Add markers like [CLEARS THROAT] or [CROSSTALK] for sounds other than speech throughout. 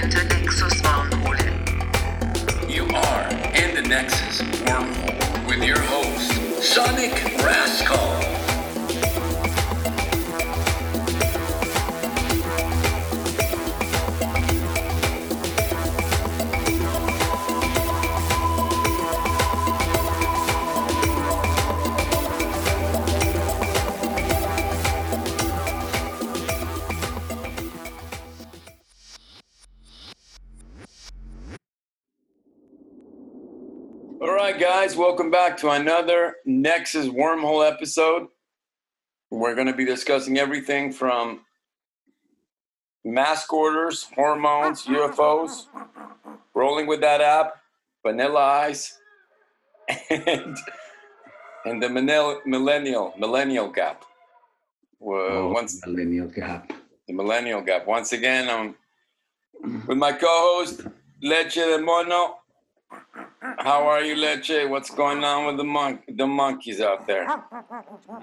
Nexus Wormhole. You are in the Nexus Wormhole with your host, Sonic Rascal. Guys, welcome back to another Nexus Wormhole episode. We're going to be discussing everything from mask orders, hormones, UFOs, rolling with that app, Vanilla Ice, and and the millennial millennial millennial gap. Well, Oh, once millennial gap. the millennial gap. Once again, I'm mm. with my co-host Leche de Mono. How are you, Leche? What's going on with the monk the monkeys out there?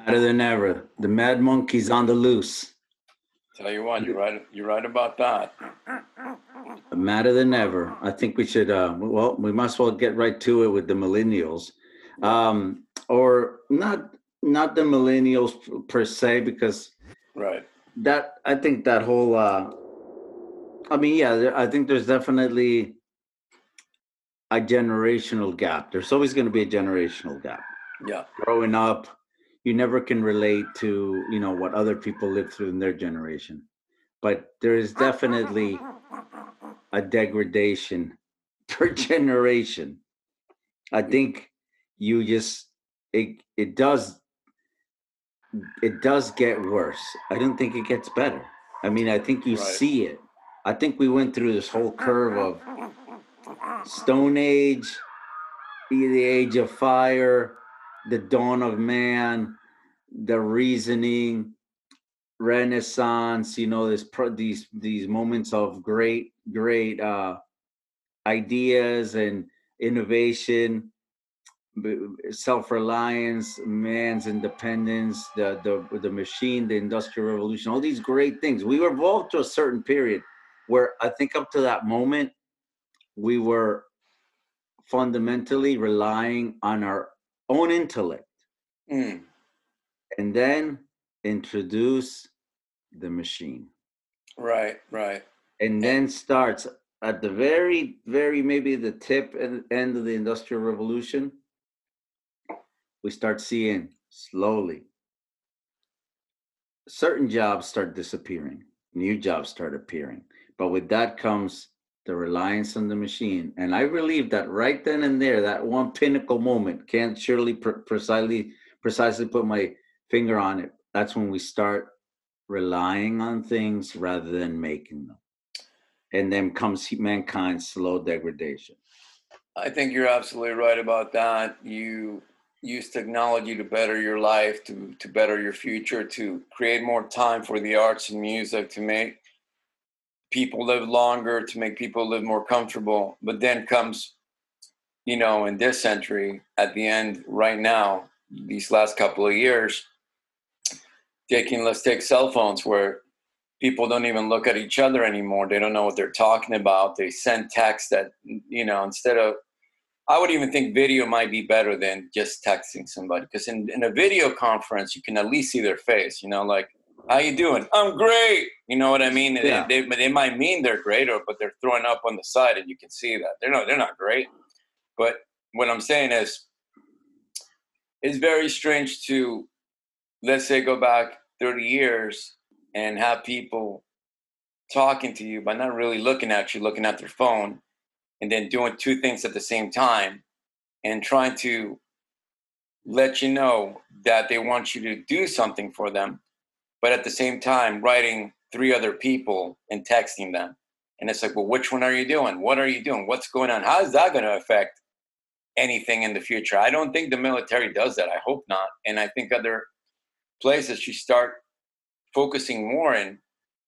Madder than ever. The mad monkey's on the loose. Tell you what, you're right. You're right about that. Madder than ever. I think we should. Uh, well, we must well get right to it with the millennials, um, or not. Not the millennials per se, because Right. that I think that whole. Uh, I mean, yeah, I think there's definitely a generational gap. There's always going to be a generational gap. Yeah. growing up you never can relate to you know what other people live through in their generation but there is definitely a degradation [LAUGHS] per generation i think you just it it does it does get worse i don't think it gets better i mean i think you Right. see it i think we went through this whole curve of stone age the the age of fire the dawn of man, the reasoning, renaissance, you know, this these these moments of great, great uh ideas and innovation, self-reliance, man's independence, the the the machine, the industrial revolution, all these great things. We evolved to a certain period where I think up to that moment we were fundamentally relying on our own intellect Mm, and then introduce the machine right. Right. and then starts at the very very maybe the tip and end of the industrial revolution we start seeing slowly certain jobs start disappearing new jobs start appearing but with that comes the reliance on the machine. And i believe that right then and there that one pinnacle moment can't surely pre- precisely precisely put my finger on it. That's when we start relying on things rather than making them. And then comes mankind's slow degradation. I think you're absolutely right about that. You use technology to better your life, to to better your future, to create more time for the arts and music, to make people live longer, to make people live more comfortable. But then comes, you know, in this century, at the end, right now, these last couple of years, taking let's take cell phones where people don't even look at each other anymore. They don't know what they're talking about. They send text that you know instead of I would even think video might be better than just texting somebody because in, in a video conference you can at least see their face. You know, like how you doing? I'm great. You know what I mean? Yeah. They, they they might mean they're great, or but they're throwing up on the side, and you can see that they're not they're not great. But what I'm saying is, it's very strange to let's say go back 30 years and have people talking to you but not really looking at you, looking at their phone, and then doing two things at the same time and trying to let you know that they want you to do something for them, but at the same time writing three other people and texting them. And it's like, well, which one are you doing? What are you doing? What's going on? How is that going to affect anything in the future? I don't think the military does that. I hope not. And I think other places should start focusing more and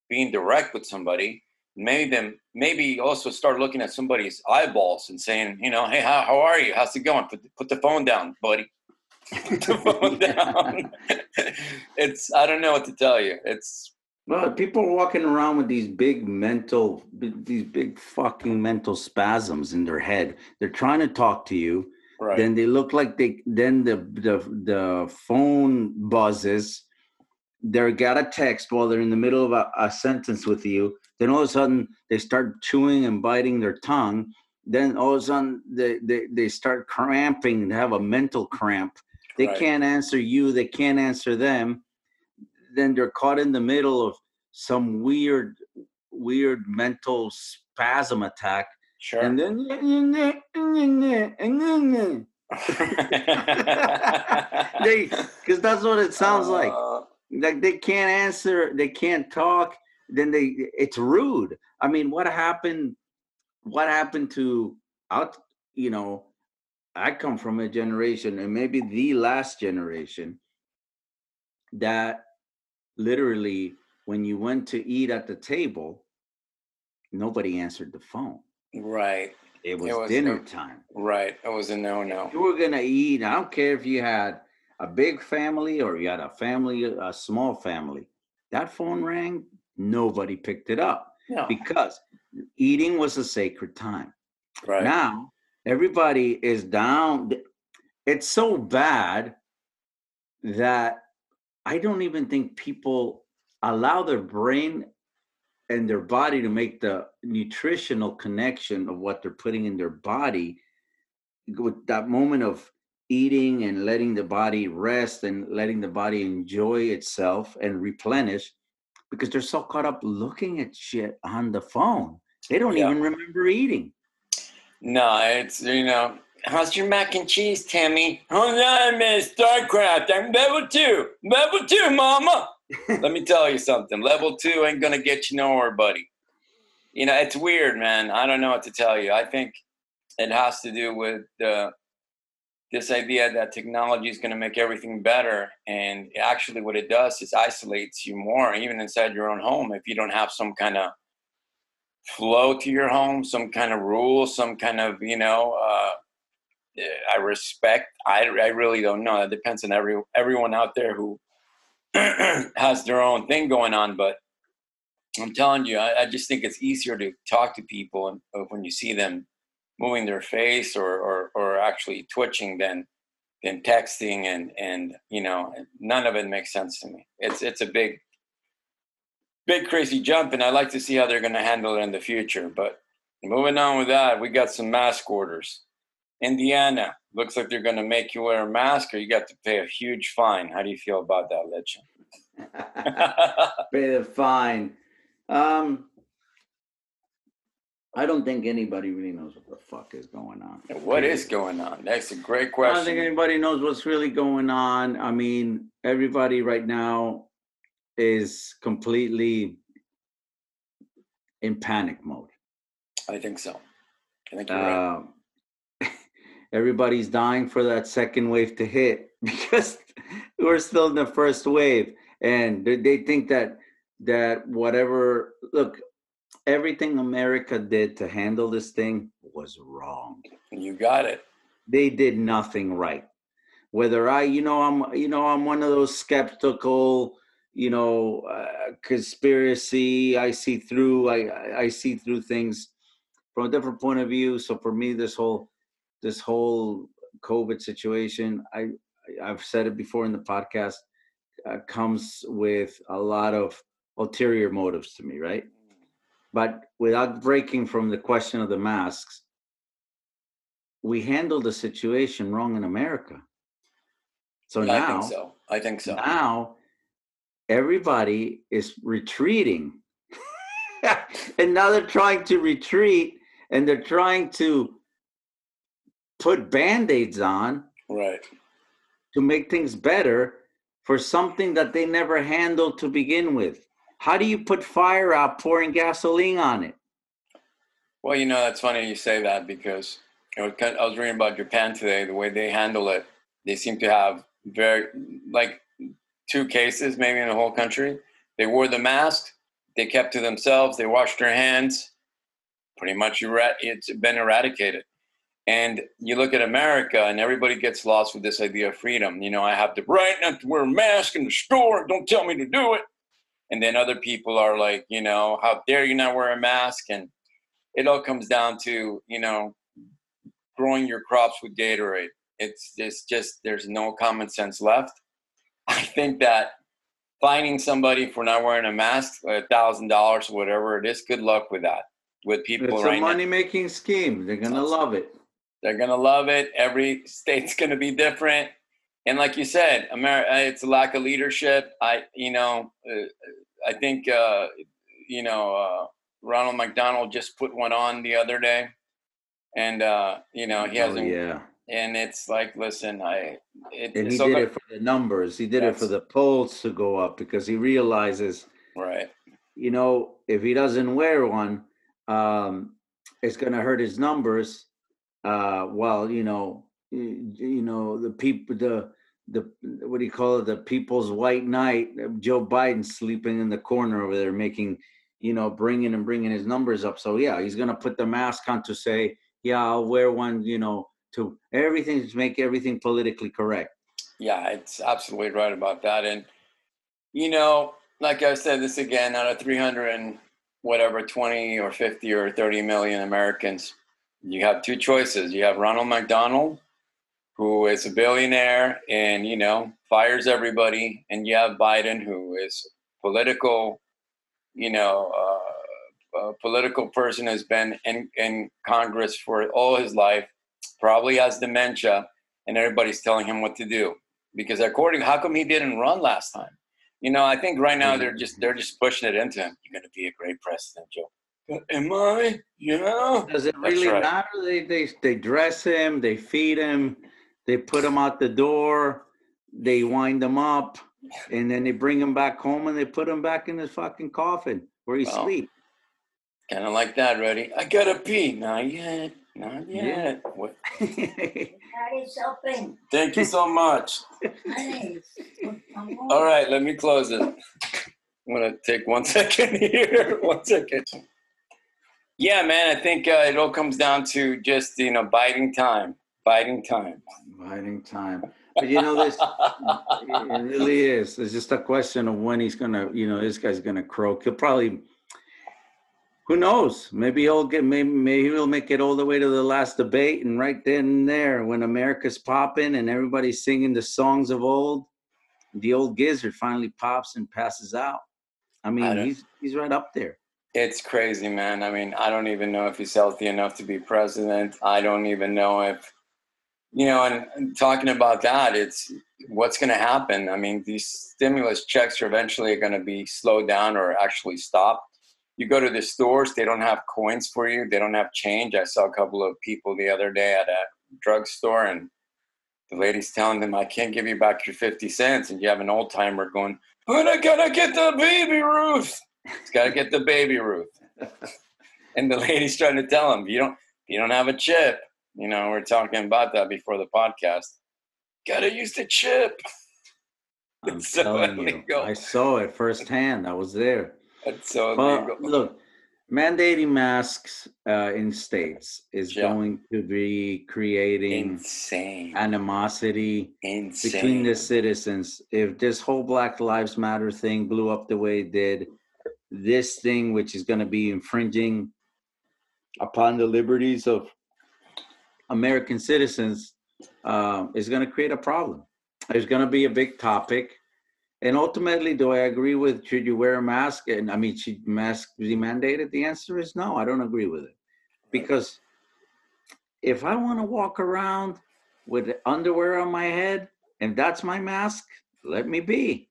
being direct with somebody. Maybe them, maybe also start looking at somebody's eyeballs and saying, you know, hey, how, how are you? How's it going? Put, put the phone down, buddy. [LAUGHS] Put the phone down. It's I don't know what to tell you. It's Well, people are walking around with these big mental, these big fucking mental spasms in their head. They're trying to talk to you. Right. Then they look like they. Then the the the phone buzzes. They got a text while they're in the middle of a, a sentence with you. Then all of a sudden they start chewing and biting their tongue. Then all of a sudden they they, they start cramping. They have a mental cramp. They Right. can't answer you. They can't answer them then they're caught in the middle of some weird weird mental spasm attack sure. and then [LAUGHS] they [LAUGHS] because that's what it sounds like Uh, like they can't answer they can't talk then they it's rude i mean what happened what happened to out you know i come from a generation and maybe the last generation that literally when you went to eat at the table nobody answered the phone right. it was, was dinner time Right. It was a no no. you were gonna eat. I don't care if you had a big family or you had a family, a small family. That phone mm. rang, nobody picked it up No. because eating was a sacred time. Right. Now everybody is down. It's so bad that I don't even think people allow their brain and their body to make the nutritional connection of what they're putting in their body with that moment of eating and letting the body rest and letting the body enjoy itself and replenish because they're so caught up looking at shit on the phone. They don't Yeah. even remember eating. No, it's you know. How's your mac and cheese, Tammy? Oh no, I missed StarCraft. I'm level two. Level two, mama. [LAUGHS] Let me tell you something. Level two ain't gonna get you nowhere, buddy. You know, it's weird, man. I don't know what to tell you. I think it has to do with uh, this idea that technology is going to make everything better. And actually, what it does is isolates you more, even inside your own home, if you don't have some kind of flow to your home, some kind of rule, some kind of, you know, uh, I respect. I, I really don't know. It depends on every everyone out there who [CLEARS THROAT] has their own thing going on. But I'm telling you, I, I just think it's easier to talk to people and uh, when you see them moving their face or, or, or actually twitching than than texting and and you know none of it makes sense to me. It's it's a big big crazy jump, and I'd like to see how they're going to handle it in the future. But moving on with that, we got some mask orders. Indiana looks like they're going to make you wear a mask, or you got to pay a huge fine. How do you feel about that, Legend? [LAUGHS] [LAUGHS] Pay the fine. Um, I don't think anybody really knows what the fuck is going on. what is going on? That's a great question. I don't think anybody knows what's really going on. I mean, everybody right now is completely in panic mode. I think so. I think you're right. Um, [LAUGHS] everybody's dying for that second wave to hit [LAUGHS] because we're still in the first wave, and they, they think that that whatever look, everything America did to handle this thing was wrong You got it. they did nothing right whether i you know i'm you know i'm one of those skeptical you know uh, conspiracy i see through I, I i see through things from a different point of view so for me this whole this whole covid situation i I- i've said it before in the podcast uh, comes with a lot of ulterior motives to me right but without breaking from the question of the masks we handled the situation wrong in America. So Yeah, I now, think so. I think so. now everybody is retreating. [LAUGHS] and now they're trying to retreat and they're trying to put band-aids on Right. to make things better for something that they never handled to begin with. How do you put fire out pouring gasoline on it? Well, you know, that's funny you say that because you know, I was reading about Japan today. The way they handle it, they seem to have very like two cases maybe in the whole country. They wore the mask, they kept to themselves, they washed their hands. Pretty much, it's been eradicated. And you look at America, and everybody gets lost with this idea of freedom. You know, I have the right not to wear a mask in the store. Don't tell me to do it. and then other people are like, you know, how dare you not wear a mask? And it all comes down to, you know, growing your crops with Gatorade. It's it's just there's no common sense left. I think that finding somebody for not wearing a mask, a thousand dollars, or whatever it is, good luck with that. With people It's right a money making scheme. They're gonna love it. They're gonna love it. Every state's gonna be different, and like you said, America, it's a lack of leadership. I, you know, uh, I think, uh, you know, uh, Ronald McDonald just put one on the other day, and uh, you know he Oh, hasn't. yeah. And it's like, listen, I. It, And he it's all did go- it for the numbers. He did it for the polls to go up because he realizes, right. you know, if he doesn't wear one, um, it's going to hurt his numbers. Uh, while you know, y- you know, the people, the the what do you call it? The people's white knight, Joe Biden, sleeping in the corner over there, making, you know, bringing and bringing his numbers up. So yeah, he's going to put the mask on to say, yeah, I'll wear one. You know, to everything to make everything politically correct. Yeah, it's absolutely right about that. And you know, like I said, this again, out of 300 and whatever, 20 or 50 or 30 million Americans, you have two choices. You have Ronald McDonald, who is a billionaire and you know fires everybody, and you have Biden, who is political, you know, uh, a political person has been in, in Congress for all his life, probably has dementia, and everybody's telling him what to do. Because according how come he didn't run last time? You know i think right now they're just they're just pushing it into him. You're going to be a great president joe. Uh, am i? You know? Does it really right. matter? They they they dress him, they feed him, they put him out the door, they wind him up, and then they bring him back home and they put him back in his fucking coffin where he Well, sleep. kind of like that ready? I gotta pee not yet not Yeah. yet what? [LAUGHS] Daddy shopping. thank you so much Honey. all right let me close it i'm gonna take one [LAUGHS] second here [LAUGHS] one second yeah man i think uh, it all comes down to just you know biding time biding time Biding time. But you know this it really is. It's just a question of when he's gonna, you know, this guy's gonna croak. He'll probably who knows? Maybe he'll get maybe maybe he'll make it all the way to the last debate and right then and there when America's popping and everybody's singing the songs of old, the old gizzard finally pops and passes out. I mean, I he's he's right up there. It's crazy, man. I mean, I don't even know if he's healthy enough to be president. I don't even know if, you know, and, and talking about that, it's what's going to happen. I mean, these stimulus checks are eventually going to be slowed down or actually stopped. You go to the stores, they don't have coins for you, they don't have change. I saw a couple of people the other day at a drugstore, and the lady's telling them, I can't give you back your 50 cents. And you have an old timer going, oh, But I got to get the baby Ruth. He's got to get the baby Ruth. [LAUGHS] and the lady's trying to tell him, you don't, you don't have a chip. You know, we are talking about that before the podcast. Got to use the chip. [LAUGHS] I'm so telling you. I saw it firsthand. I was there. That's so Well, look, mandating masks uh, in states is Yeah. going to be creating Insane. animosity Insane. between the citizens. If this whole Black Lives Matter thing blew up the way it did, this thing, which is going to be infringing upon the liberties of American citizens, um, is going to create a problem. It's going to be a big topic. And ultimately, do I agree with should you wear a mask? And I mean, should mask be mandated? The answer is no. I don't agree with it because if I want to walk around with underwear on my head and that's my mask, let me be.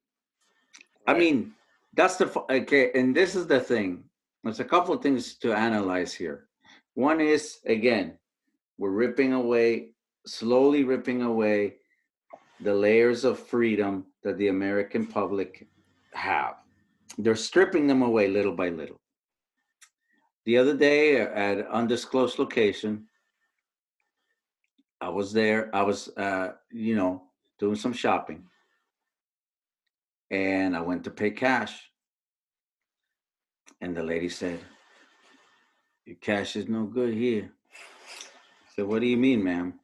I mean, that's the okay. And this is the thing. There's a couple of things to analyze here. One is again, we're ripping away, slowly ripping away the layers of freedom that the American public have. They're stripping them away little by little. The other day at an undisclosed location, I was there. I was, uh, you know, doing some shopping, and I went to pay cash. And the lady said, "Your cash is no good here." I said, "What do you mean, ma'am?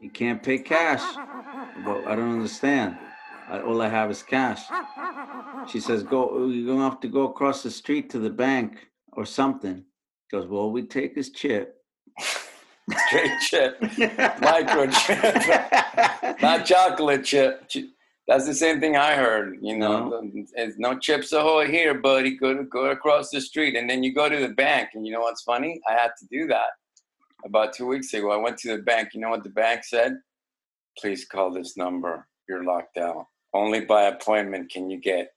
You can't pay cash." Well, I don't understand. All I have is cash. She says, "Go. You're gonna have to go across the street to the bank or something." She goes, "Well, we take his chip." [LAUGHS] Straight chip, microchip, [LAUGHS] not chocolate chip. That's the same thing I heard. You know, there's no chips ahoy here, buddy. Go to go across the street, and then you go to the bank. And you know what's funny? I had to do that about two weeks ago. I went to the bank. You know what the bank said? Please call this number. You're locked out. Only by appointment can you get.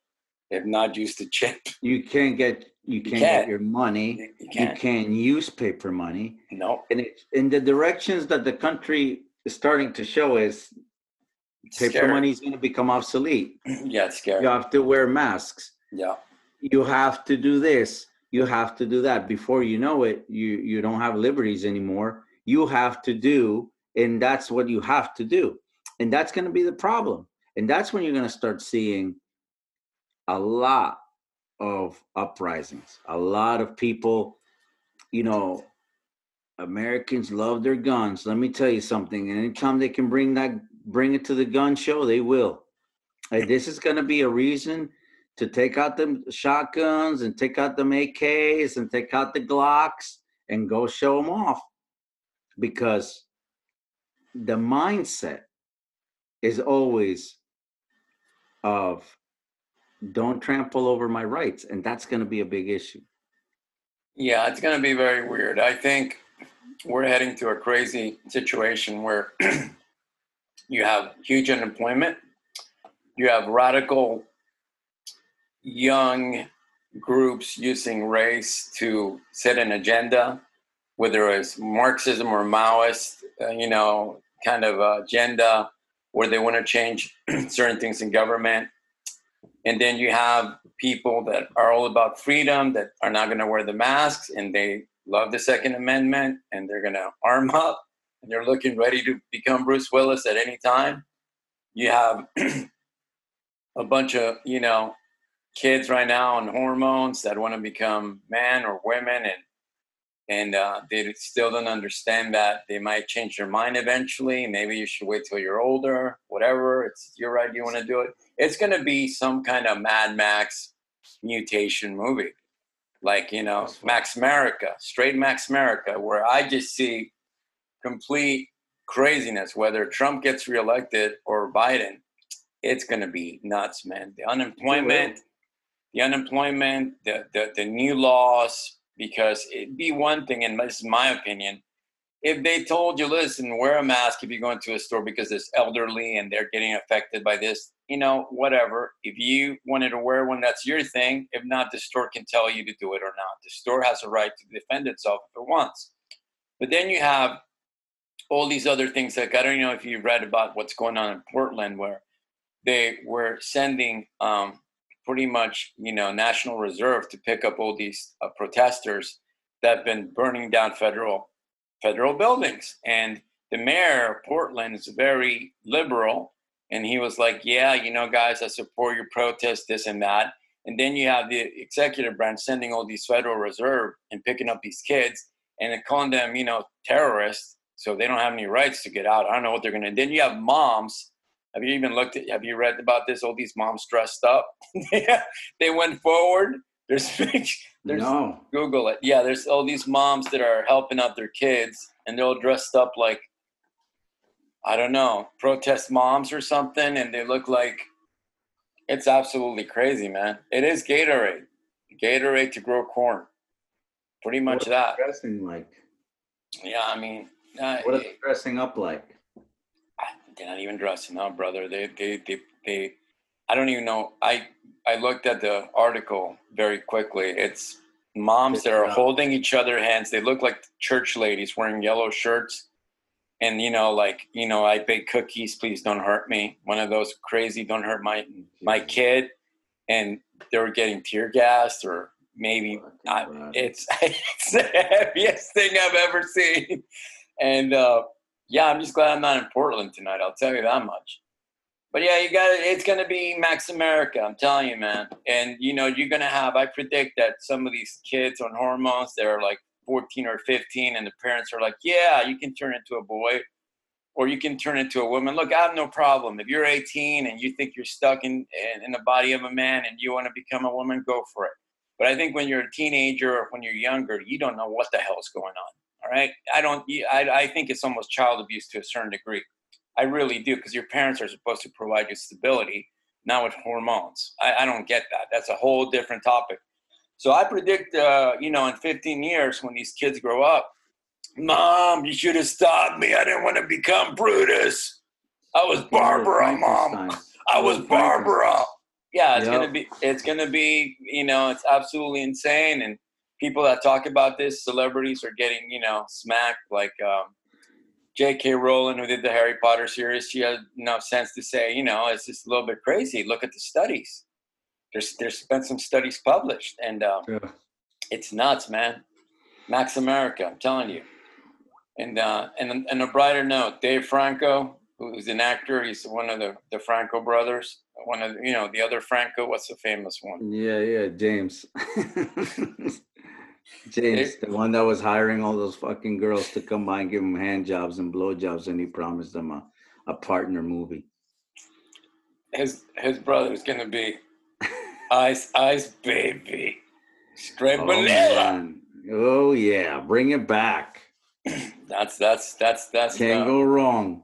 If not, use the chip. [LAUGHS] you can't get you can't, can't. get your money. You You can't. can't use paper money. No. And it, in the directions that the country is starting to show is It's paper scary. money is going to become obsolete. [CLEARS THROAT] Yeah, it's scary. You have to wear masks. Yeah. You have to do this. You have to do that. Before you know it, you you don't have liberties anymore. You have to do, and that's what you have to do, and that's going to be the problem. And that's when you're going to start seeing a lot of uprisings. A lot of people, you know, Americans love their guns. Let me tell you something. And anytime they can bring that, bring it to the gun show, they will. And this is going to be a reason to take out the shotguns and take out them AKs and take out the Glocks and go show them off, because the mindset is always of don't trample over my rights, and that's going to be a big issue. Yeah, it's going to be very weird. I think we're heading to a crazy situation where [CLEARS THROAT] you have huge unemployment, you have radical young groups using race to set an agenda, whether it's Marxism or Maoist, uh, you know, kind of agenda where they want to change [CLEARS THROAT] certain things in government. And then you have people that are all about freedom that are not going to wear the masks and they love the Second Amendment and they're going to arm [LAUGHS] up and they're looking ready to become Bruce Willis at any time. You have [CLEARS THROAT] a bunch of, you know, kids right now on hormones that want to become men or women and and uh, they still don't understand that they might change their mind eventually. Maybe you should wait till you're older, whatever. It's your right. You want to do it. It's going to be some kind of Mad Max mutation movie, like you know Max America, straight Max America, where I just see complete craziness. Whether Trump gets reelected or Biden, it's going to be nuts, man. The unemployment, the unemployment, the, the the new laws. Because it'd be one thing, and this is my opinion, if they told you, listen, wear a mask if you go into a store because it's elderly and they're getting affected by this, you know, whatever. If you wanted to wear one, that's your thing. If not, the store can tell you to do it or not. The store has a right to defend itself if it wants. But then you have all these other things like I don't know if you read about what's going on in Portland where they were sending um, pretty much you know National Reserve to pick up all these uh, protesters that have been burning down federal federal buildings. And the mayor of Portland is very liberal, and he was like, "Yeah, you know, guys, I support your protest, this and that." And then you have the executive branch sending all these Federal Reserve and picking up these kids and calling them, you know, terrorists. So they don't have any rights to get out. I don't know what they're gonna. Then you have moms. Have you even looked at? Have you read about this? All these moms dressed up. [LAUGHS] they went forward. There's [LAUGHS] there's no, Google it. Yeah, there's all these moms that are helping out their kids, and they're all dressed up like I don't know, protest moms or something, and they look like it's absolutely crazy, man. It is Gatorade, Gatorade to grow corn, pretty much What's that. dressing like? Yeah, I mean, uh, What are they dressing up like? They're not even dressing up, brother. They, they, they, they. I don't even know. I, I looked at the article very quickly. It's moms that are holding each other hands. They look like church ladies wearing yellow shirts, and you know, like you know, I bake cookies. Please don't hurt me. One of those crazy, don't hurt my my kid. And they were getting tear gassed, or maybe I, rad. it's [LAUGHS] it's the heaviest thing I've ever seen. And uh, yeah, I'm just glad I'm not in Portland tonight. I'll tell you that much. But yeah, you got it's gonna be Max America. I'm telling you, man. And you know, you're gonna have. I predict that some of these kids on hormones, they're like 14 or 15, and the parents are like, "Yeah, you can turn into a boy." or you can turn into a woman. Look, I have no problem. If you're 18 and you think you're stuck in, in, in the body of a man and you want to become a woman, go for it. But I think when you're a teenager or when you're younger, you don't know what the hell's going on. All right. I don't, I, I think it's almost child abuse to a certain degree. I really do, because your parents are supposed to provide you stability, not with hormones. I, I don't get that. That's a whole different topic. So I predict, uh, you know, in 15 years when these kids grow up, Mom, you should have stopped me. I didn't want to become Brutus. I was Barbara, Mom. I was Barbara. Yeah, it's Yep. gonna be. It's gonna be. You know, it's absolutely insane. And people that talk about this, celebrities are getting, you know, smacked. Like um, J.K. Rowling, who did the Harry Potter series, she had enough sense to say, you know, it's just a little bit crazy. Look at the studies. There's there's been some studies published, and um, Yeah. it's nuts, man. Max America, I'm telling you. And uh, and and a brighter note, Dave Franco, who's an actor, he's one of the the Franco brothers. One of you know the other Franco. What's the famous one? Yeah, yeah, James. [LAUGHS] James, the one that was hiring all those fucking girls to come by and give him hand jobs and blow jobs, and he promised them a, a partner movie. His his brother's gonna be Ice Ice Baby, straight Oh, vanilla. man. oh yeah, bring it back. [CLEARS THROAT] That's that's that's that's Can't uh, go wrong.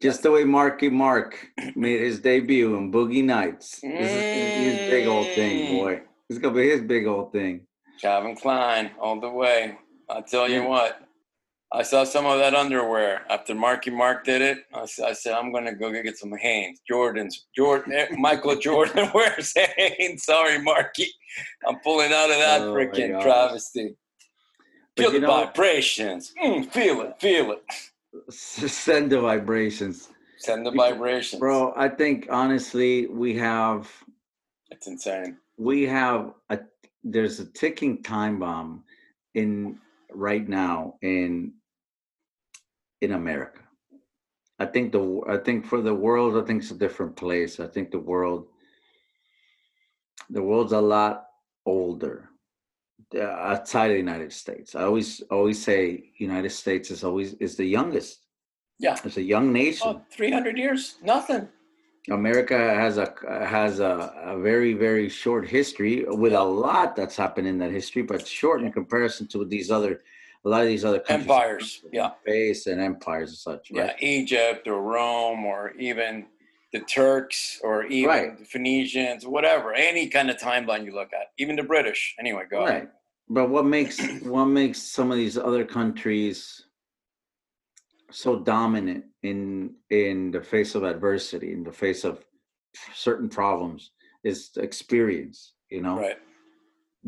Just the way Marky Mark made his debut in Boogie Nights. This is his big old thing, Mm. boy. Is gonna be his big old thing. Calvin Klein all the way. I'll tell you what. I saw some of that underwear after Marky Mark did it. I said, I'm gonna go get some Hanes, Jordans, Jordan, [LAUGHS] eh, Michael Jordan [LAUGHS] wears Hanes. Sorry, Marky, I'm pulling out of that Oh, freaking travesty. But Feel the know- vibrations. Mm, feel it, feel it. Send the vibrations. Send the vibrations, Bro, I think honestly we have It's insane. we have a there's a ticking time bomb in right now in in America. I think the I think for the world, I think it's a different place. I think the world the world's a lot older uh, outside of the United States. I always always say United States is always is the youngest. Yeah. It's a young nation. Oh, 300 years, nothing. America has a has a, a very very short history with a lot that's happened in that history, but short in comparison to these other a lot of these other countries. Empires, yeah. base and empires and such. Yeah, Egypt or Rome or even the Turks or even Right. the Phoenicians, whatever, any kind of timeline you look at, even the British. Anyway, go ahead. Right. But what makes what makes some of these other countries so dominant in in the face of adversity, in the face of certain problems, is experience. You know. Right.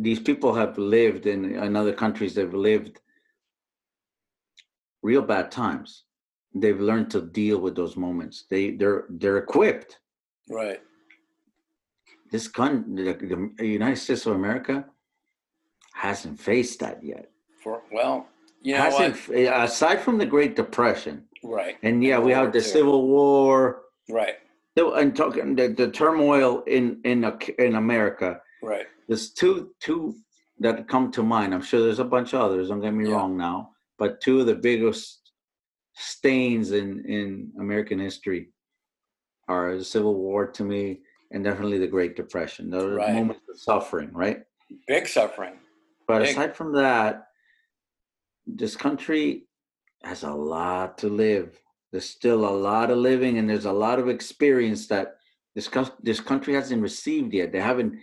these people have lived in, in other countries they've lived real bad times they've learned to deal with those moments they they're they're equipped Right. this country the, the united states of america hasn't faced that yet For well, you know hasn't what? Eh, aside from the great depression Right. and yeah we World have the II. civil war Right. and talking the, the turmoil in in in america Right. there's two two that come to mind. I'm sure there's a bunch of others. Don't get me Yeah. wrong now, but two of the biggest stains in in American history are the Civil War to me, and definitely the Great Depression. Those Right. moments of suffering, right? Big suffering. But Big. aside from that, this country has a lot to live. There's still a lot of living, and there's a lot of experience that this this country hasn't received yet. They haven't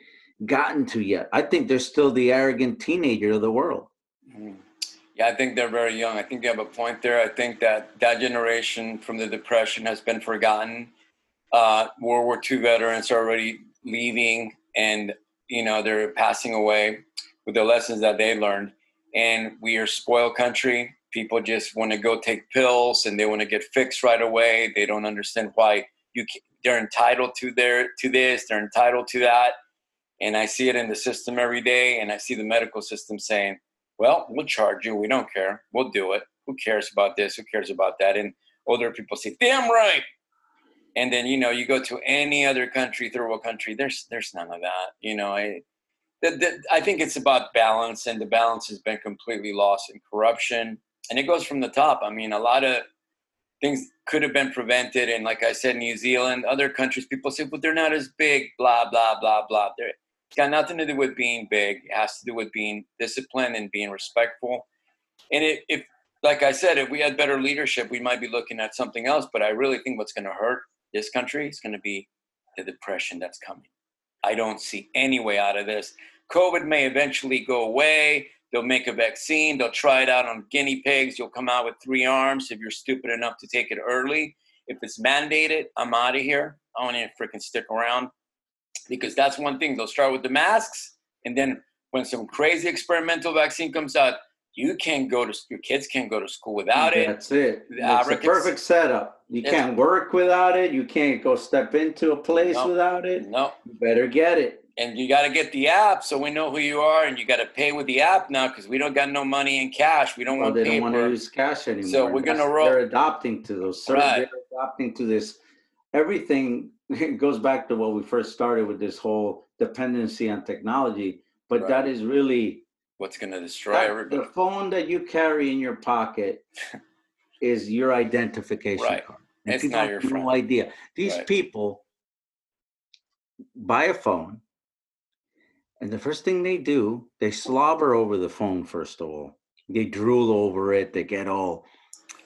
gotten to yet. I think they're still the arrogant teenager of the world. Mhm. Yeah, I think they're very young. I think you have a point there. I think that that generation from the Depression has been forgotten. Uh, World War II veterans are already leaving, and you know they're passing away with the lessons that they learned. And we are spoiled country. People just want to go take pills, and they want to get fixed right away. They don't understand why you ca- they're entitled to their to this. They're entitled to that. And I see it in the system every day, and I see the medical system saying well, we'll charge you. We don't care. We'll do it. Who cares about this? Who cares about that? And older people say, damn right. And then, you know, you go to any other country, third world country, there's there's none of that. You know, I the, the, I think it's about balance, and the balance has been completely lost in corruption. And it goes from the top. I mean, a lot of things could have been prevented. And like I said, New Zealand, other countries, people say, but they're not as big, blah, blah, blah, blah. They're, it's got nothing to do with being big. It has to do with being disciplined and being respectful. And it, if, like I said, if we had better leadership, we might be looking at something else. But I really think what's going to hurt this country is going to be the depression that's coming. I don't see any way out of this. COVID may eventually go away. They'll make a vaccine. They'll try it out on guinea pigs. You'll come out with three arms if you're stupid enough to take it early. If it's mandated, I'm out of here. I don't even freaking stick around because that's one thing. They'll start with the masks, and then when some crazy experimental vaccine comes out, you can't go to your kids can't go to school without it. That's it. The It's Africans- perfect setup. You can't work without it. You can't go step into a place No. without it. No, You better get it. And you got to get the app so we know who you are, and you got to pay with the app now because we don't got no money in cash. We don't Well, want they paper. don't want to use cash anymore. So we're gonna roll- They're adopting to those. Right. They're adopting to this. Everything it [LAUGHS] goes back to what we first started with this whole dependency on technology. But Right. that is really What's going to destroy that- everybody? the phone that you carry in your pocket [LAUGHS] is your identification Right. card. And It's people not have your no idea. These Right. people buy a phone, and the first thing they do, they slobber over the phone. First of all, they drool over it. They get all.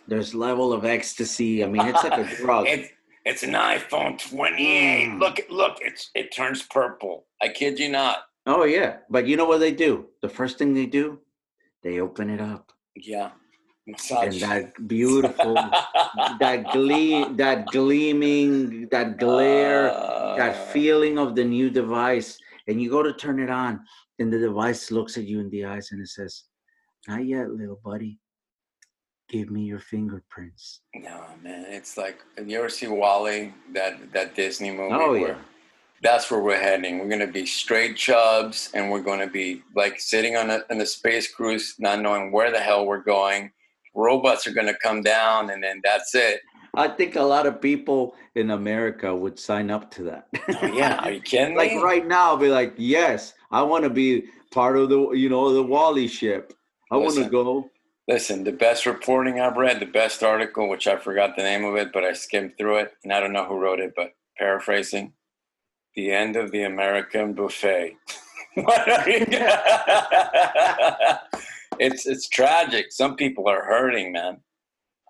There's level of ecstasy. I mean, it's like a [LAUGHS] drug. It's it's an iPhone 28. Mm. Look, look, it's it turns purple. I kid you not. oh yeah, but you know what they do? The first thing they do, they open it up, Yeah, and that beautiful, that glee, that gleaming, that glare. that [LAUGHS] Uh, feeling of the new device and you go to turn it on and the device looks at you in the eyes and it says not yet little buddy give me your fingerprints No man, it's like you ever see WALL-E that that Disney movie? oh where- yeah That's where we're heading. We're gonna be straight chubs, and we're gonna be like sitting on a, on a space cruise, not knowing where the hell we're going. Robots are gonna come down, and then that's it. I think a lot of people in america would sign up to that Oh yeah, are you kidding [LAUGHS] like me? right now be like yes i want to be part of the you know the WALL-E ship i want to go Listen, the best reporting I've read, the best article, which I forgot the name of it, but I skimmed through it, and I don't know who wrote it, but paraphrasing, the end of the American buffet. [LAUGHS] What are you- [LAUGHS] it's it's tragic. Some people are hurting, man.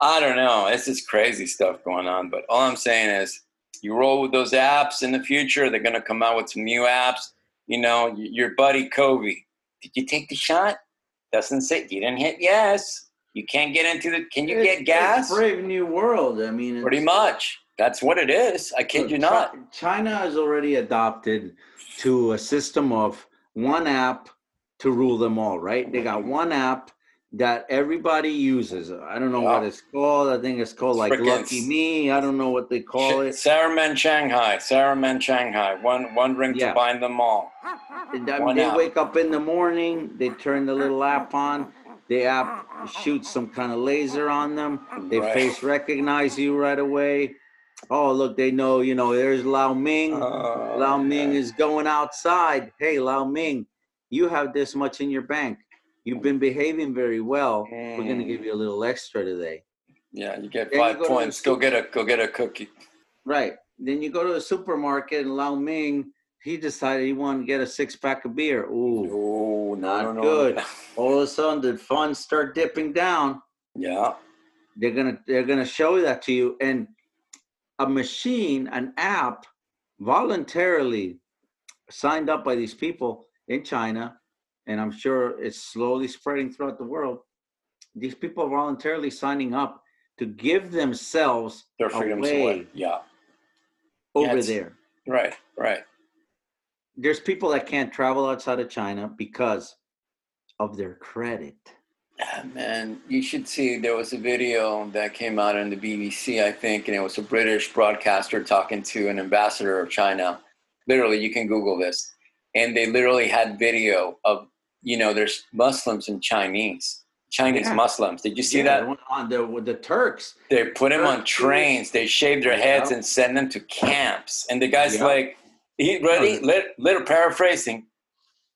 I don't know. It's just crazy stuff going on. But all I'm saying is, you roll with those apps in the future. They're gonna come out with some new apps. You know, your buddy Kobe. Did you take the shot? Doesn't say you didn't hit yes. You can't get into the. Can you It's- get gas? brave new world i mean Pretty much. That's what it is. I kid Look, you not. China has already adopted to a system of one app to rule them all, right? They got one app that everybody uses. I don't know what it's called. I think it's called like Lucky Me. I don't know what they call it. Saruman Shanghai. Saruman Shanghai. One one ring Yeah. to bind them all. I mean, they app. wake up in the morning, they turn the little app on. The app shoots some kind of laser on them. They Right. face recognize you right away. Oh, look, they know, you know, there's Lao Ming. Oh, Lao Ming is going outside. Hey, Lao Ming, you have this much in your bank. You've been behaving very well. We're gonna give you a little extra today. Yeah, you get Then you five go points. Go get a go get a cookie. Right. Then you go to the supermarket and Lao Ming, he decided he wanted to get a six pack of beer. Ooh. Oh, Not no, no, good. no. [LAUGHS] All of a sudden the funds start dipping down. Yeah. They're gonna they're gonna show that to you. And a machine, an app, voluntarily signed up by these people in China, and I'm sure it's slowly spreading throughout the world. These people are voluntarily signing up to give themselves Their freedom's away. Yeah. over it's- there. Right. Right. There's people that can't travel outside of China because of their credit. Ah, man, you should see. There was a video that came out on the BBC, I think, and it was a British broadcaster talking to an ambassador of China. Literally, you can Google this, and they literally had video of, you know, there's Muslims and Chinese, Chinese Yeah. Muslims. Did you see Yeah, that? the On the with the Turks. They put him on Turks. trains. They shave their heads Yeah. and send them to camps. And the guy's Yeah. like, "He ready?" Lit- little paraphrasing.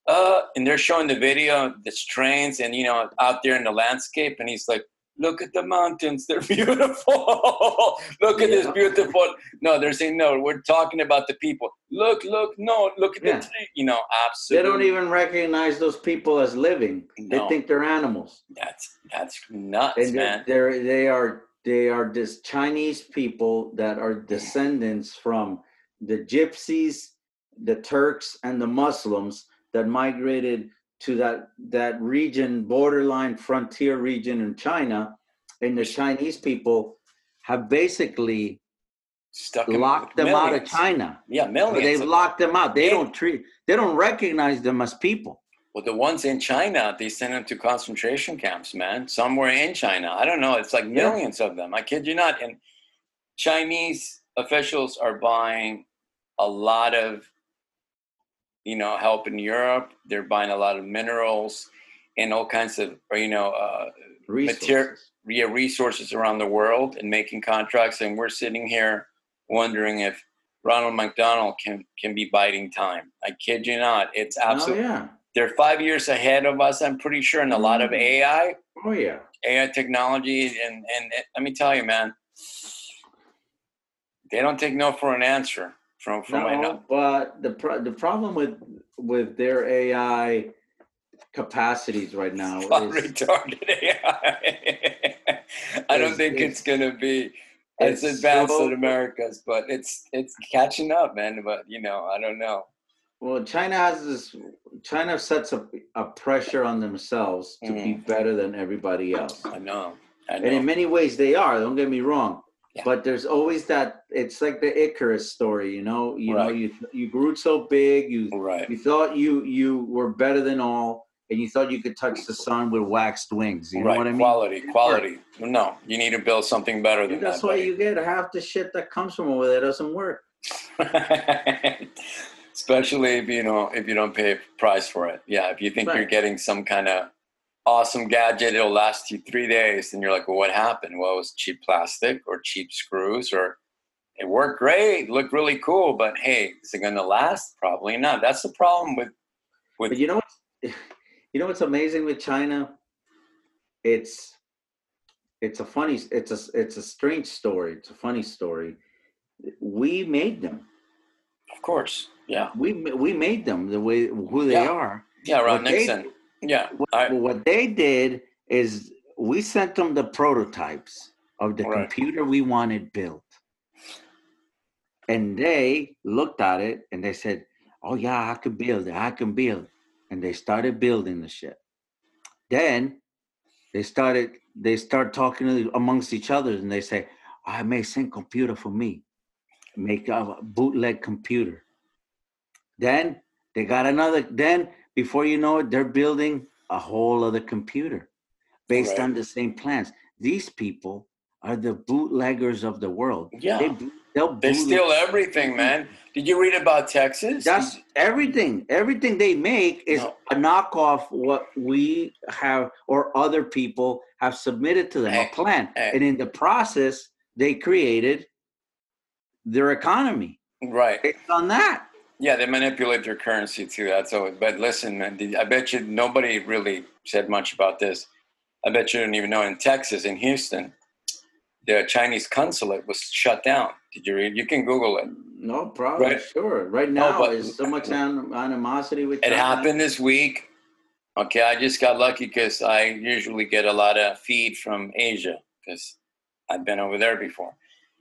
Uh, and they're showing the video, of the trains, and you know, out there in the landscape, and he's like, look at the mountains, they're [LAUGHS] beautiful. look at this beautiful. No, they're saying no. We're talking about the people. Look, look, no, look at Yeah. the tree. You know, absolutely They don't even recognize those people as living. They think they're animals. That's that's nuts, they're, man. they're they are they are this Chinese people that are descendants from the gypsies, the Turks, and the Muslims that migrated to that that region, borderline frontier region in China, and the Chinese people have basically Stuck locked them out of. China. Yeah, millions. they've locked them out. They Yeah. don't treat. They don't recognize them as people. Well, the ones in China, they send them to concentration camps, man. Somewhere in China. I don't know. It's like Yeah. millions of them. I kid you not. And Chinese officials are buying a lot of, you know, help in Europe. They're buying a lot of minerals and all kinds of, you know, uh, Resources. yeah, resources around the world and making contracts. And we're sitting here wondering if Ronald McDonald can can be biding time. I kid you not. It's absolutely. Oh yeah. they're five years ahead of us. I'm pretty sure in a lot of Mm. AI, Oh yeah. AI technology, and and it- let me tell you, man, they don't take no for an answer from from No, but the pro- the problem with with their AI capacities right now [LAUGHS] is retarded AI. I don't think it's- it's gonna be as advanced so- as America's, but it's it's catching up, man. But you know, I don't know. well, China has this. China sets a, a pressure on themselves to be mm-hmm. better than everybody else, I know. I and in many ways they are. Don't get me wrong. Yeah. But there's always that. It's like the Icarus story, you know. You know, you you grew so big, you Right. you thought you you were better than all, and you thought you could touch the sun with waxed wings. You know what I mean? Quality. Quality. No, you need to build something better than that's that. why buddy. you get half the shit that comes from over there doesn't work. [LAUGHS] Especially if you know if you don't pay a price for it. Yeah, if you think you're getting some kind of awesome gadget, it'll last you three days, and you're like, well, what happened? Well, it was cheap plastic or cheap screws, or it worked great, looked really cool, but hey, is it going to last? Probably not. That's the problem with with But you know what? [SIGHS] You know what's amazing with China? It's it's a funny it's a it's a strange story. It's a funny story. We made them. of course, yeah, We we made them the way who they Yeah. are. yeah, Ron What they- Nixon, yeah, What, I- what they did is we sent them the prototypes of the Right. computer we wanted built. And they looked at it and they said, Oh yeah, I can build it, I can build. And they started building the shit. Then they started they start talking amongst each other and they say, ah, I make some computer for me. Make a bootleg computer. Then they got another then before you know it, they're building a whole other computer based Right. on the same plans. These people are the bootleggers of the world. Yeah. They, they'll they steal everything, man. Did you read about Texas? That's everything. Everything they make is No. a knockoff what we have or other people have submitted to them Hey, a eh, plan, hey. and in the process, they created their economy right. based on that. Yeah, they manipulate your currency too. That's always. But listen, man, I bet you nobody really said much about this. I bet you didn't even know in Texas, in Houston, the Chinese consulate was shut down. Did you read? You can Google it. No problem. Right. Sure. Right now, but- there's so much animosity with It China. happened this week. Okay, I just got lucky because I usually get a lot of feed from Asia because I've been over there before.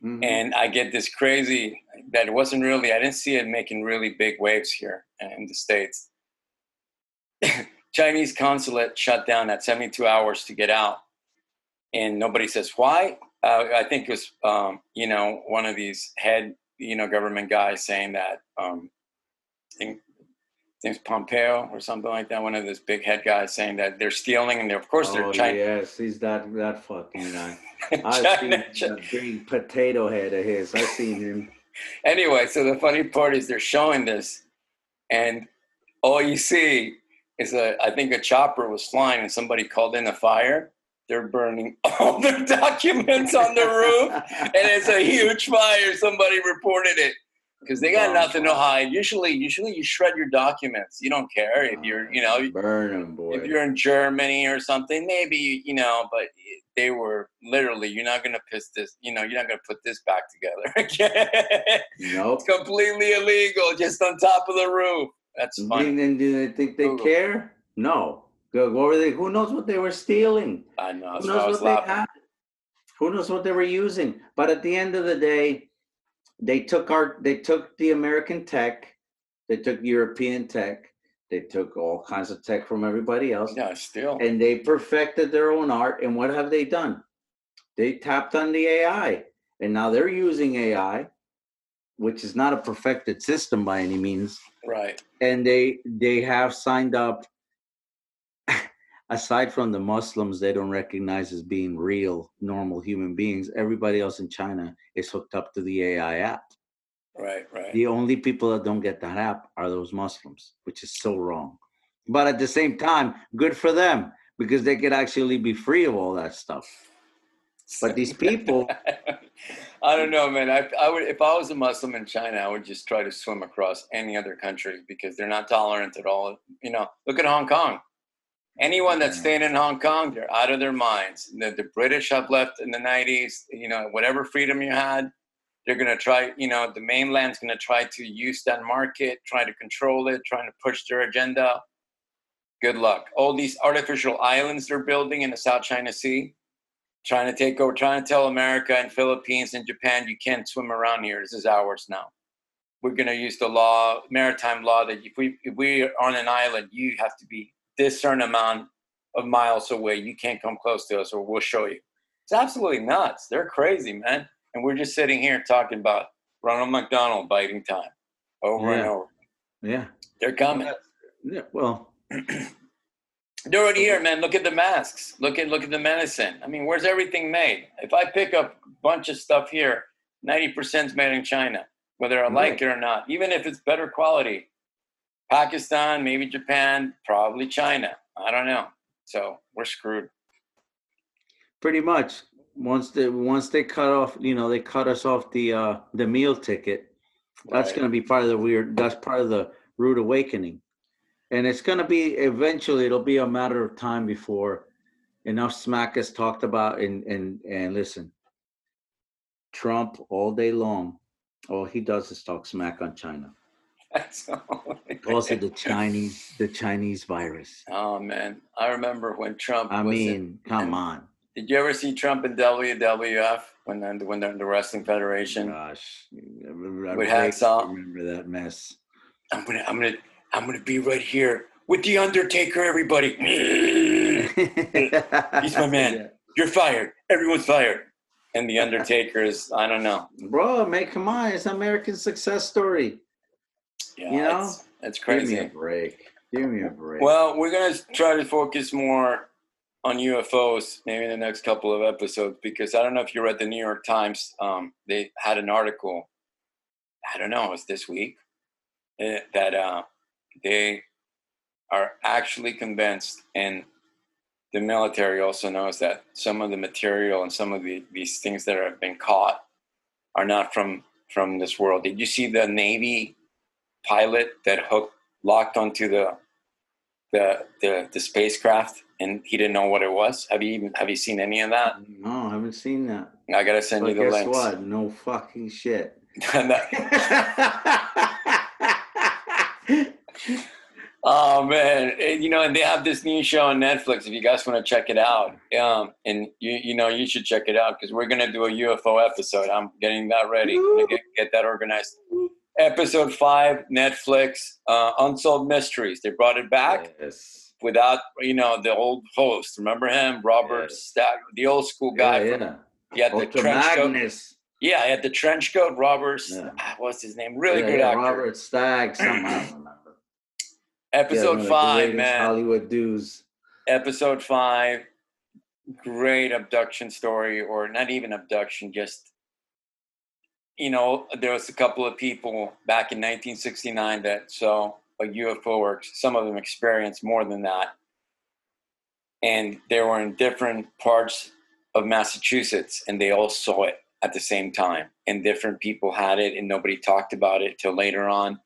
Mhm. and I get this crazy that it wasn't really. I didn't see it making really big waves here in the states. [LAUGHS] Chinese consulate shut down at 72 hours to get out, and nobody says why. Uh, I think it was um, you know one of these head you know government guys saying that. Um, think name's Pompeo or something like that. One of those big head guys saying that they're stealing, and they're, of course they're oh, Chinese. yes, he's that that fucking guy. [LAUGHS] I've seen China, that big potato head of his. I've seen him. [LAUGHS] anyway, so the funny part is they're showing this, and all you see is a I think a chopper was flying, and somebody called in a fire. They're burning [LAUGHS] all their documents on the roof, and it's a huge fire. Somebody reported it because they got Oh, nothing to hide. Usually, usually you shred your documents. You don't care if oh, you're, you know, burn him, boy. if you're in Germany or something, maybe you know, but they were literally, you're not gonna piss this, you know, you're not gonna put this back together [LAUGHS] again. Nope. it's completely illegal, just on top of the roof. That's funny. and do they think they Google. care? No. What were they? Who knows what they were stealing? I know. Who knows was what they had? Who knows what they were using? But at the end of the day, they took our they took the American tech, they took European tech, they took all kinds of tech from everybody else, Yeah, still. and they perfected their own art. And what have they done? They tapped on the AI, and now they're using AI, which is not a perfected system by any means Right. and they they have signed up aside from the muslims they don't recognize as being real normal human beings everybody else in china is hooked up to the ai app Right. Right. the only people that don't get that app are those muslims which is so wrong but at the same time good for them because they could actually be free of all that stuff but these [LAUGHS] people I don't know, man. I, I would if I was a Muslim in China, I would just try to swim across any other country because they're not tolerant at all. You know, look at Hong Kong. Anyone that's staying in Hong Kong, they're out of their minds. The, the British have left in the '90s. You know, whatever freedom you had, they're gonna try. You know, the mainland's gonna try to use that market, try to control it, trying to push their agenda. Good luck. All these artificial islands they're building in the South China Sea trying to take over, trying to tell America and Philippines and Japan, you can't swim around here. This is ours now. We're going to use the law, maritime law, that if we if we are on an island, you have to be this certain amount of miles away. You can't come close to us, or we'll show you. It's absolutely nuts. They're crazy, man. And we're just sitting here talking about Ronald McDonald biding time over and over. yeah They're coming. yeah well [CLEARS THROAT] They're already here, man. Look at the masks. Look at look at the medicine. I mean, where's everything made? If I pick up a bunch of stuff here, ninety percent is made in China, whether I like Right. it or not. Even if it's better quality, Pakistan, maybe Japan, probably China. I don't know. So we're screwed. pretty much once they once they cut off you know they cut us off the uh the meal ticket that's Right. going to be part of the weird that's part of the rude awakening and it's going to be eventually it'll be a matter of time before enough smack is talked about and and and listen trump all day long all he does is talk smack on china That's all. calls it the chinese the chinese virus Oh man, I remember when Trump. i was in- mean come on did you ever see Trump in WWF when they're, when they're in the wrestling federation? gosh I With vaguely hats off. remember that mess I'm gonna, I'm gonna, I'm gonna be right here with the Undertaker. Everybody, [LAUGHS] He's my man. you're fired. Everyone's fired. And the Undertaker is, I don't know. Bro, man, come on. It's an American success story. Yeah, You know? it's, it's Give me a break. Give me a break. Well, we're gonna try to focus more on UFOs maybe in the next couple of episodes because I don't know if you read the New York Times. Um, they had an article. I don't know. It was this week eh, that uh, they are actually convinced, and the military also knows that some of the material and some of the, these things that have been caught are not from from this world. Did you see the Navy pilot that hooked locked onto the the the, the spacecraft and he didn't know what it was? Have you even have you seen any of that? no, I haven't seen that. I gotta send But you the guess links. what? No fucking shit. [LAUGHS] Oh man, you know, and they have this new show on Netflix. If you guys want to check it out, um, and you you know you should check it out because we're gonna do a UFO episode. I'm getting that ready. Get, get that organized. Episode five, Netflix, uh, Unsolved Mysteries. They brought it back Yes. without you know the old host. Remember him, Robert Yes. Stack, the old school guy. Yeah, from- yeah. He had the trench coat. Magnus. Yeah, he had the trench coat. Robert, Yeah. ah, what's his name? Really Yeah, good yeah, actor. Robert Stack. Something I. [CLEARS THROAT] Episode Yeah, five, man. Hollywood dudes. episode five great abduction story or not even abduction just you know there was a couple of people back in 1969 that saw a ufo or some of them experienced more than that and they were in different parts of massachusetts and they all saw it at the same time and different people had it and nobody talked about it till later on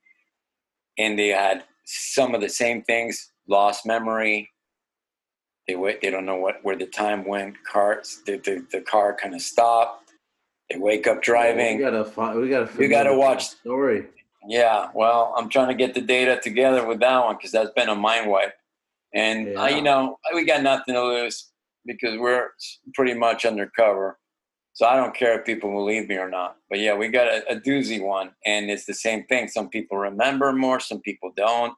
and they had some of the same things lost memory They wait. They don't know what where the time went. Cars. The the, the car kind of stopped. They wake up driving. We gotta find. We gotta. You gotta watch- the story. Yeah, well, I'm trying to get the data together with that one because that's been a mind wipe. And I, you know, we got nothing to lose because we're pretty much undercover. So I don't care if people believe me or not. But yeah, we got a, a doozy one, and it's the same thing. Some people remember more, some people don't.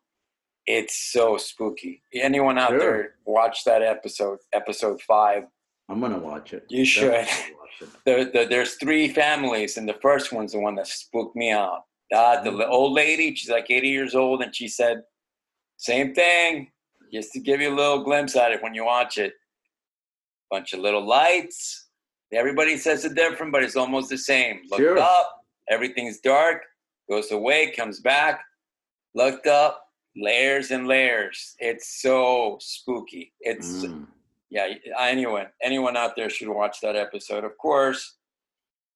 It's so spooky. Anyone out Sure. there watch that episode, episode five? I'm gonna watch it. You should. Definitely watch it. [LAUGHS] there, there, there's three families, and the first one's the one that spooked me out. Uh, the old lady, she's like 80 years old, and she said, same thing, just to give you a little glimpse at it when you watch it. Bunch of little lights. Everybody says it different, but it's almost the same. Looked Sure. up, everything's dark, goes away, comes back, looked up, layers and layers. It's so spooky. It's Mm. Yeah uh, anyone anyone out there should watch that episode. Of course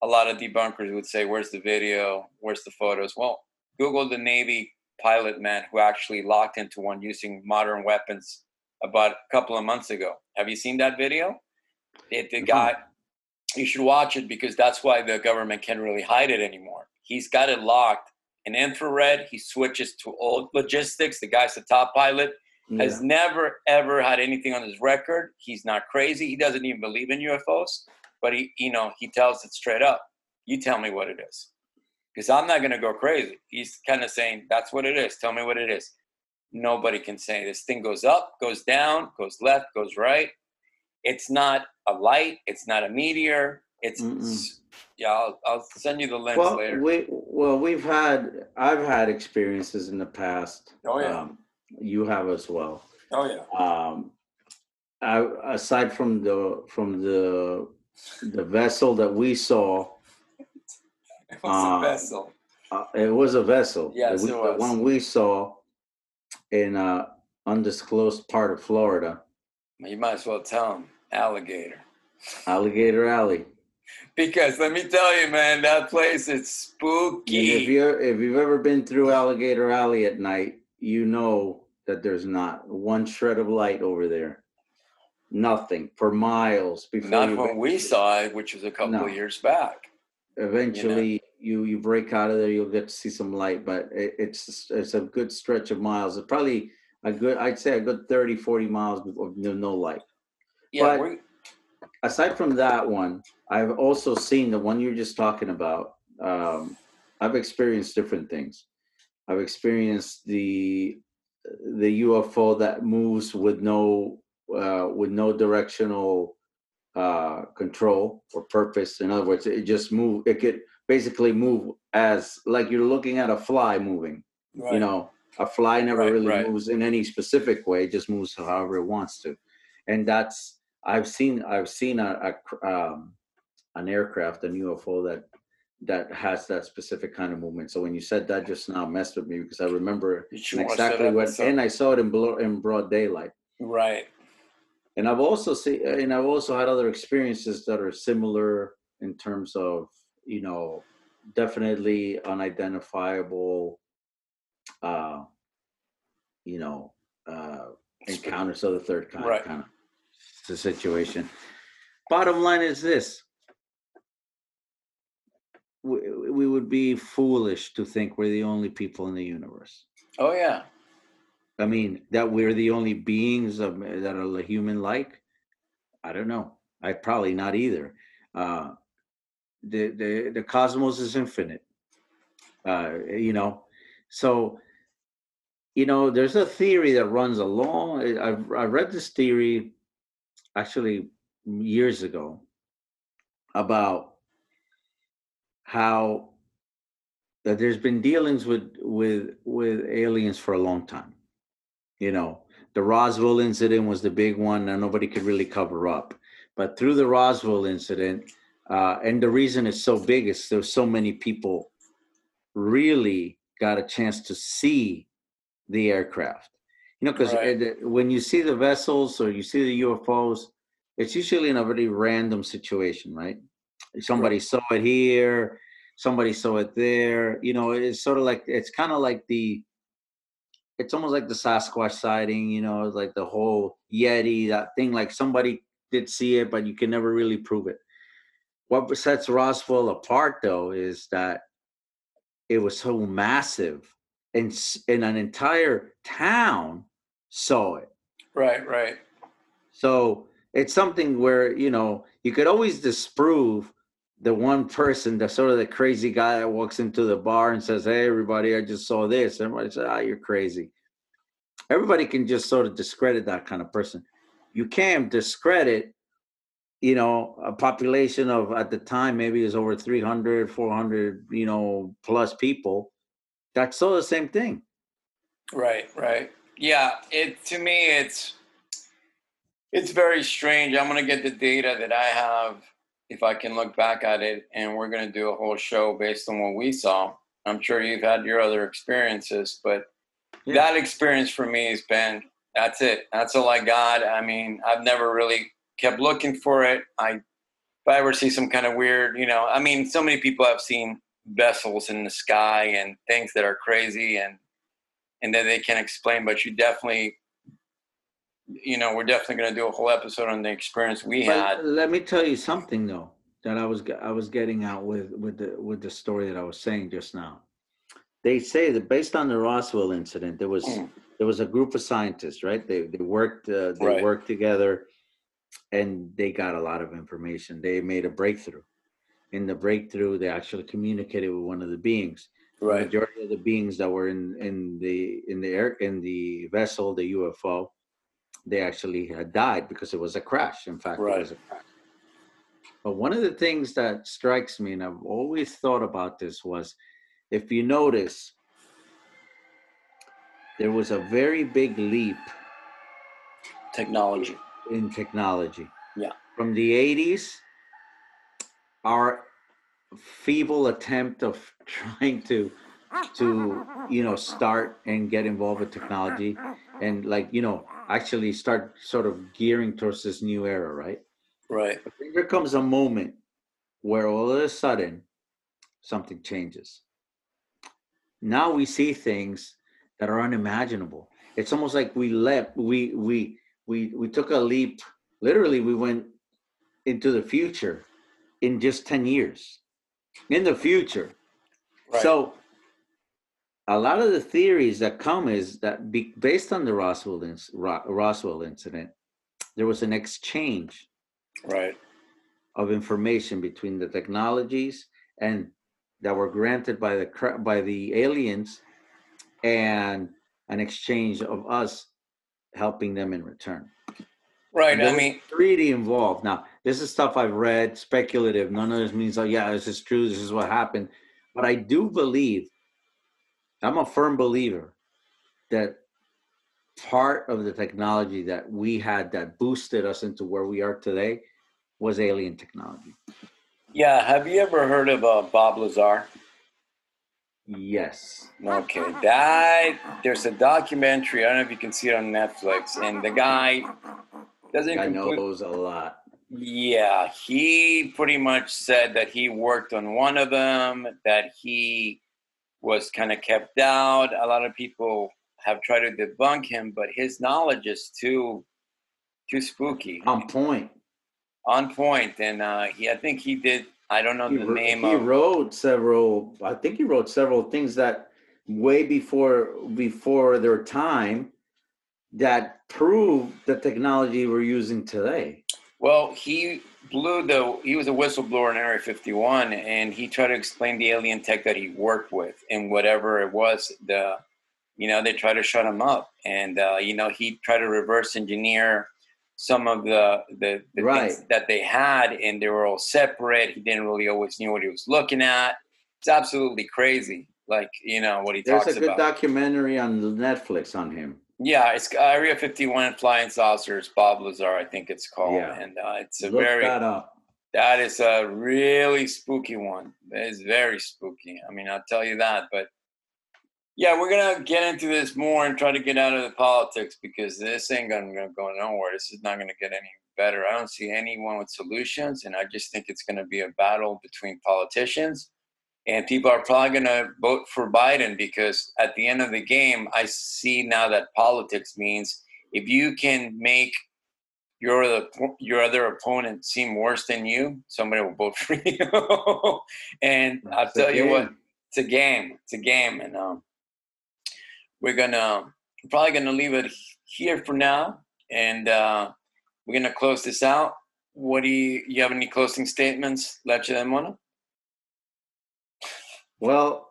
a lot of debunkers would say where's the video? Where's the photos? Well google the navy pilot man who actually locked into one using modern weapons about a couple of months ago. Have you seen that video? It, the No. guy you should watch it because that's why the government can't really hide it anymore. He's got it locked in infrared. He switches to old logistics. The guy's the top pilot has never ever had anything on his record. He's not crazy. He doesn't even believe in UFOs, but he, you know, he tells it straight up. You tell me what it is, because I'm not going to go crazy. He's kind of saying that's what it is. Tell me what it is. Nobody can say this thing goes up, goes down, goes left, goes right. It's not a light. It's not a meteor. It's Mm-mm. yeah. I'll, I'll send you the links Well, later. we well we've had I've had experiences in the past. Oh, yeah. Um, you have as well. oh yeah. Um, I, aside from the from the the vessel that we saw, It was Uh, a vessel. uh, it was a vessel. Yes, we- it was. the one we saw in a undisclosed part of Florida, You might as well tell them alligator. Alligator Alley. Because let me tell you, man, that place is And if you if you've ever been through Alligator Alley at night, you know that there's not one shred of light over there. Nothing for miles before Not you when we saw it, which was a couple No. of years back. eventually you you break out of there you'll get to see some light but it, it's it's a good stretch of miles it's probably a good i'd say a good 30 40 miles of no, no light Yeah, But- aside from that one i've also seen the one you're just talking about um, i've experienced different things i've experienced the the ufo that moves with no uh, with no directional uh, control or purpose. In other words it just move it could basically move as like you're looking at a fly moving you know? A fly never Right, really right. moves in any specific way it just moves however it wants to. And that's i've seen i've seen a, a um, an aircraft an ufo that that has that specific kind of movement so when you said that just now messed with me because i remember You should watch that exactly what and i saw it in, blo- in broad daylight right. and I've also seen, and I've also had other experiences that are similar in terms of, you know, definitely unidentifiable, uh, you know, uh, encounters of the third kind, Right. kind of the situation. Bottom line is this: we, we would be foolish to think we're the only people in the universe. Oh yeah. I mean, that we're the only beings of, that are human like. I don't know. I probably not either. Uh, the the the cosmos is infinite. Uh, you know, so you know, there's a theory that runs along. I I've, I read this theory actually years ago about how that there's been dealings with with with aliens for a long time. You know the roswell incident was the big one that nobody could really cover up. But through the roswell incident uh, and the reason it's so big is there's so many people really got a chance to see the aircraft. You know because Right. when you see the vessels or you see the ufos it's usually in a very random situation right. Somebody saw it here somebody saw it there you know it's sort of like it's kind of like the it's almost like the Sasquatch sighting, you know, like the whole Yeti, that thing. Like somebody did see it, but you can never really prove it. What sets Roswell apart, though, is that it was so massive, and and an entire town saw it. Right, right. So it's something where you know you could always disprove the one person, the sort of the crazy guy that walks into the bar and says, "Hey, everybody, I just saw this." Everybody says, "Ah, you're crazy." Everybody can just sort of discredit that kind of person. You can't discredit, you know, a population of at the time maybe is over 300, 400, you know, plus people that saw the same thing. Right, right. Yeah, it to me it's it's very strange. I'm gonna get the data that I have if I can look back at it, and we're gonna do a whole show based on what we saw. I'm sure you've had your other experiences, but Yeah. that experience for me has been that's it. That's all I got. I mean, I've never really kept looking for it. I if I ever see some kind of weird, you know, I mean, so many people have seen vessels in the sky and things that are crazy and and that they can explain, but you definitely you know, we're definitely going to do a whole episode on the experience we But had. let me tell you something though that I was I was getting out with with the with the story that I was saying just now. They say that based on the Roswell incident, there was Mm. there was a group of scientists, right? They they worked uh, they Right. worked together, and they got a lot of information. They made a breakthrough. In the breakthrough, they actually communicated with one of the beings. The Right. majority of the beings that were in in the in the air in the vessel, the UFO, they actually had died because it was a crash. In fact, Right. it was a crash. But one of the things that strikes me, and I've always thought about this, was if you notice, there was a very big leap Technology. in technology. Yeah. From the 80s, our feeble attempt of [LAUGHS] trying to to you know start and get involved with technology and like you know actually start sort of gearing towards this new era right? Right. but there comes a moment where all of a sudden something changes. Now we see things that are unimaginable. It's almost like we leapt we we we we took a leap. Literally we went into the future in just 10 years. In the future. Right. so a lot of the theories that come is that be, based on the Roswell Roswell incident, there was an exchange right. of information between the technologies and that were granted by the by the aliens and an exchange of us helping them in return. Right. I mean, 3D involved. Now, this is stuff I've read, speculative. None of this means, oh, yeah, this is true. This is what happened. But I do believe, I'm a firm believer that part of the technology that we had that boosted us into where we are today was alien technology. yeah. Have you ever heard of uh, Bob Lazar? Yes. Okay, that there's a documentary. I don't know if you can see it on Netflix, and the guy doesn't. I know those a lot. Yeah, he pretty much said that he worked on one of them, that he was kind of kept out. A lot of people have tried to debunk him, but his knowledge is too too spooky, On point. on point. And uh, he, I think he did. I don't know He, the wr- name he of. wrote several, I think he wrote several things that way before before their time that prove the technology we're using today. Well, he blew the. He was a whistleblower in Area 51, and he tried to explain the alien tech that he worked with and whatever it was. The, you know, they tried to shut him up, and uh, you know, he tried to reverse engineer some of the the, the Right. things that they had, and they were all separate. He didn't really always knew what he was looking at. It's absolutely crazy. Like you know what he There's talks a good about. documentary on Netflix on him. Yeah, it's Area 51 Flying Saucers, Bob Lazar, I think it's called. Yeah. And uh, it's a Look very, that up. that is a really spooky one. It is very spooky. I mean, I'll tell you that. But yeah, we're going to get into this more and try to get out of the politics because this ain't going to go nowhere. This is not going to get any better. I don't see anyone with solutions. And I just think it's going to be a battle between politicians and people are probably going to vote for Biden because at the end of the game, I see now that politics means if you can make your other, your other opponent seem worse than you, somebody will vote [LAUGHS] for you. and I'll tell you what, it's a game. It's a game, and um, we're gonna probably gonna leave it here for now, and uh, we're gonna close this out. What do you, you have any closing statements, Leche de Mono? Well,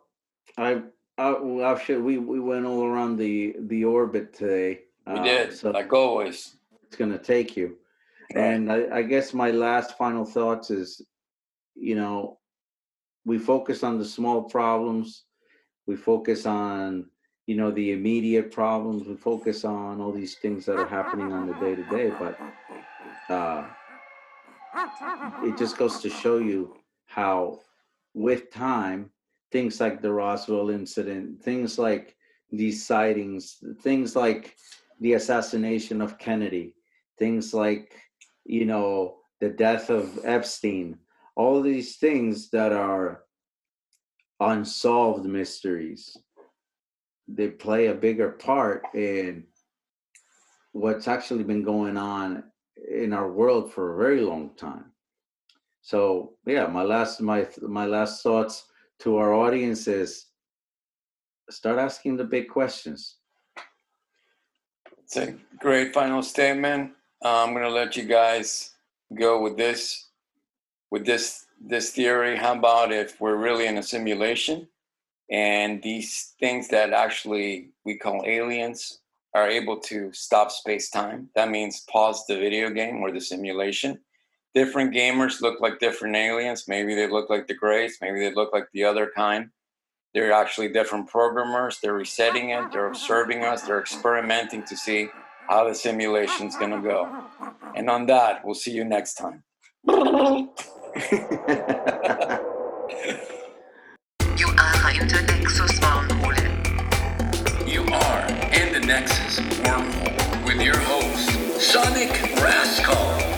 I, I, well, actually, we, we went all around the, the orbit today. We uh, did, So like always. it's gonna take you. And I, I guess my last final thoughts is, you know, we focus on the small problems. We focus on, you know, the immediate problems. We focus on all these things that are happening on the day to day, but uh, it just goes to show you how, with time, things like the Roswell incident, things like these sightings, things like the assassination of Kennedy, things like, you know, the death of Epstein, all these things that are unsolved mysteries, they play a bigger part in what's actually been going on in our world for a very long time. So yeah, my last my my last thoughts to our audience is start asking the big questions. It's a great final statement. Uh, I'm going to let you guys go with this, with this this theory. How about if we're really in a simulation, and these things that actually we call aliens are able to stop space time? That means pause the video game or the simulation. Different gamers look like different aliens. Maybe they look like the Greys. Maybe they look like the other kind. They're actually different programmers. They're resetting it. They're observing us. They're experimenting to see how the simulation's gonna go. And on that, we'll see you next time. [LAUGHS] You are in the Nexus wormhole. You are in the Nexus wormhole with your host, Sonic Rascal.